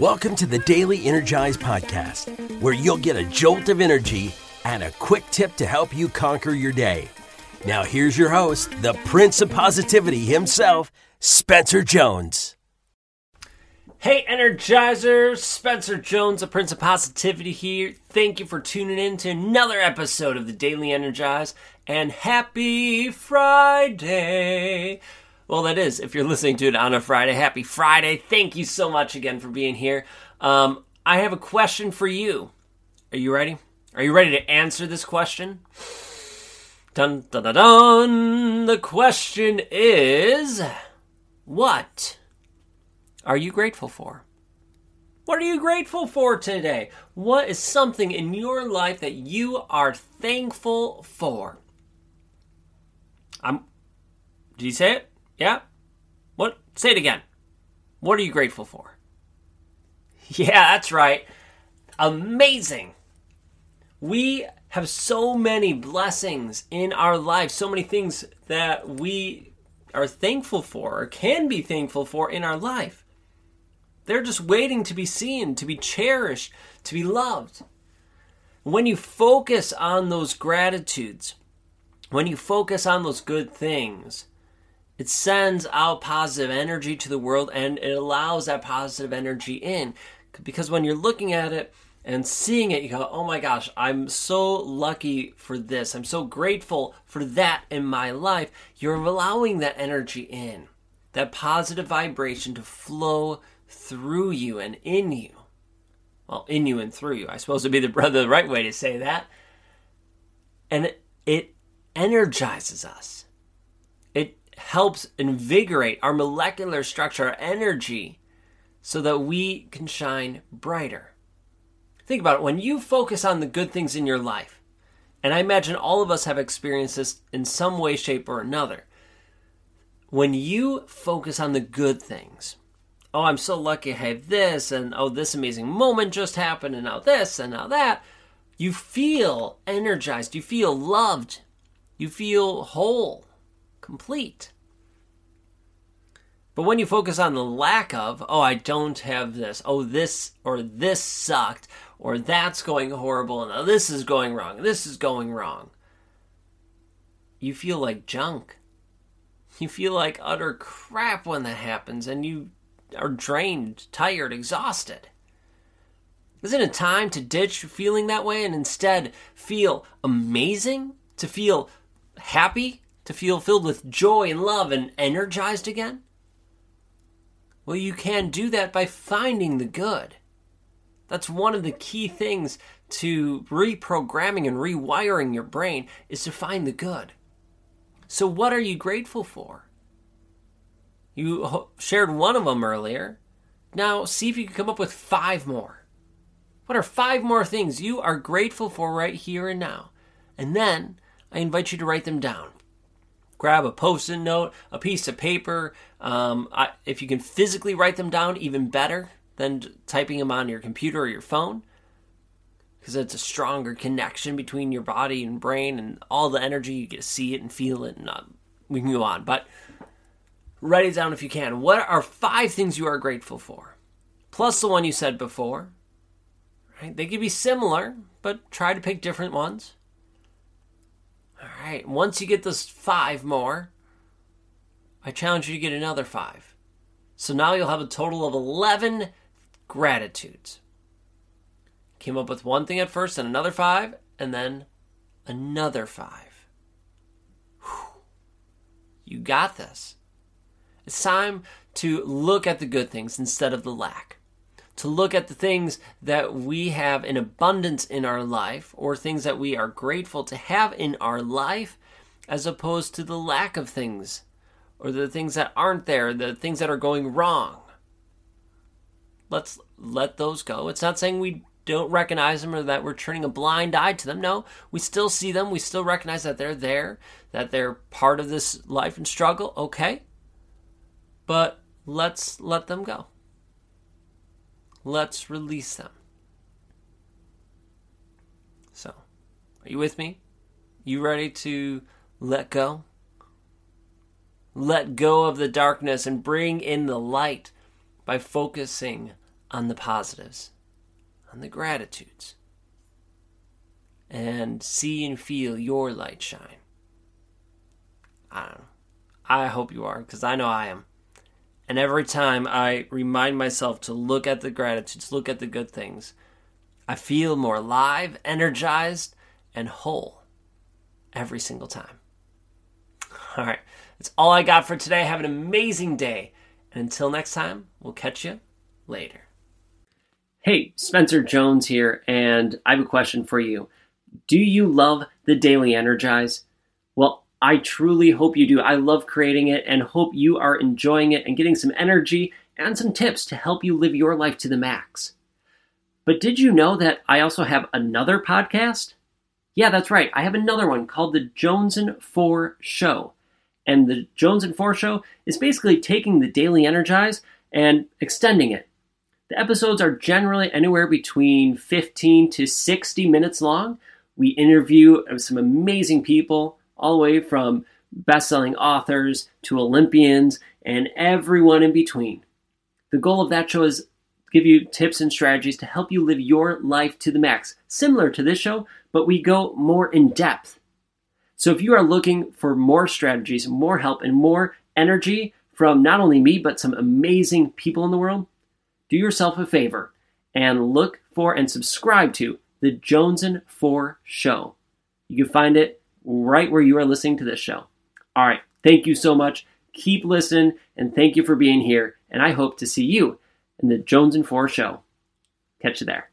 Welcome to the Daily Energize Podcast, where you'll get a jolt of energy and a quick tip to help you conquer your day. Now, here's your host, the Prince of Positivity himself, Spencer Jones. Hey, Energizer! Spencer Jones, the Prince of Positivity here. Thank you for tuning in to another episode of the Daily Energize, and happy Friday! Well, that is, if you're listening to it on a Friday, happy Friday. Thank you so much again for being here. Um, I have a question for you. Are you ready? Are you ready to answer this question? Dun dun dun dun! The question is What? are you grateful for? What are you grateful for today? What is something in your life that you are thankful for? I'm. Did you say it? Yeah? What? Say it again. What are you grateful for? Yeah, that's right. Amazing. We have so many blessings in our life, so many things that we are thankful for or can be thankful for in our life. They're just waiting to be seen, to be cherished, to be loved. When you focus on those gratitudes, when you focus on those good things, it sends out positive energy to the world and it allows that positive energy in. Because when you're looking at it and seeing it, you go, oh my gosh, I'm so lucky for this. I'm so grateful for that in my life. You're allowing that energy in, that positive vibration to flow through you and in you. Well, in you and through you, I suppose would be the, the right way to say that. And it, energizes us. It helps invigorate our molecular structure, our energy, so that we can shine brighter. Think about it. When you focus on the good things in your life, and I imagine all of us have experienced this in some way, shape, or another. When you focus on the good things, oh, I'm so lucky I have this, and oh, this amazing moment just happened, and now this, and now that. You feel energized, you feel loved, you feel whole, complete. But when you focus on the lack of, oh, I don't have this, oh, this or this sucked, or that's going horrible, and oh, this is going wrong, this is going wrong, you feel like junk. You feel like utter crap when that happens, and you are drained, tired, exhausted. Isn't it time to ditch feeling that way and instead feel amazing? To feel happy? To feel filled with joy and love and energized again? Well, you can do that by finding the good. That's one of the key things to reprogramming and rewiring your brain is to find the good. So, what are you grateful for? You shared one of them earlier. Now, see if you can come up with five more. What are five more things you are grateful for right here and now? And then I invite you to write them down. Grab a post it note, a piece of paper. Um, I, if you can physically write them down, even better than typing them on your computer or your phone. Because it's a stronger connection between your body and brain and all the energy. You get to see it and feel it, and uh, we can go on. But Write it down if you can. What are five things you are grateful for? Plus the one you said before. Right? They could be similar, but try to pick different ones. All right. Once you get those five more, I challenge you to get another five. So now you'll have a total of 11 gratitudes. Came up with one thing at first, and another five, and then another five. Whew. You got this. It's time to look at the good things instead of the lack. To look at the things that we have in abundance in our life or things that we are grateful to have in our life as opposed to the lack of things or the things that aren't there, the things that are going wrong. Let's let those go. It's not saying we don't recognize them or that we're turning a blind eye to them. No, we still see them. We still recognize that they're there, that they're part of this life and struggle. Okay but let's let them go. Let's release them. So, are you with me? You ready to let go? Let go of the darkness and bring in the light by focusing on the positives, on the gratitudes, and see and feel your light shine. I don't know. I hope you are, because I know I am. And every time I remind myself to look at the gratitudes, look at the good things, I feel more alive, energized, and whole every single time. All right, that's all I got for today. Have an amazing day. And until next time, we'll catch you later. Hey, Spencer Jones here, and I have a question for you. Do you love the Daily Energize? Well, I truly hope you do. I love creating it and hope you are enjoying it and getting some energy and some tips to help you live your life to the max. But did you know that I also have another podcast? Yeah, that's right. I have another one called The Jones and 4 Show. And The Jones and 4 Show is basically taking the Daily Energize and extending it. The episodes are generally anywhere between 15 to 60 minutes long. We interview some amazing people all the way from best-selling authors to Olympians and everyone in between. The goal of that show is give you tips and strategies to help you live your life to the max, similar to this show, but we go more in depth. So if you are looking for more strategies, more help, and more energy from not only me, but some amazing people in the world, do yourself a favor and look for and subscribe to the Jones and 4 Show. You can find it right where you are listening to this show. All right, thank you so much. Keep listening, and thank you for being here. And I hope to see you in the Jones and Four show. Catch you there.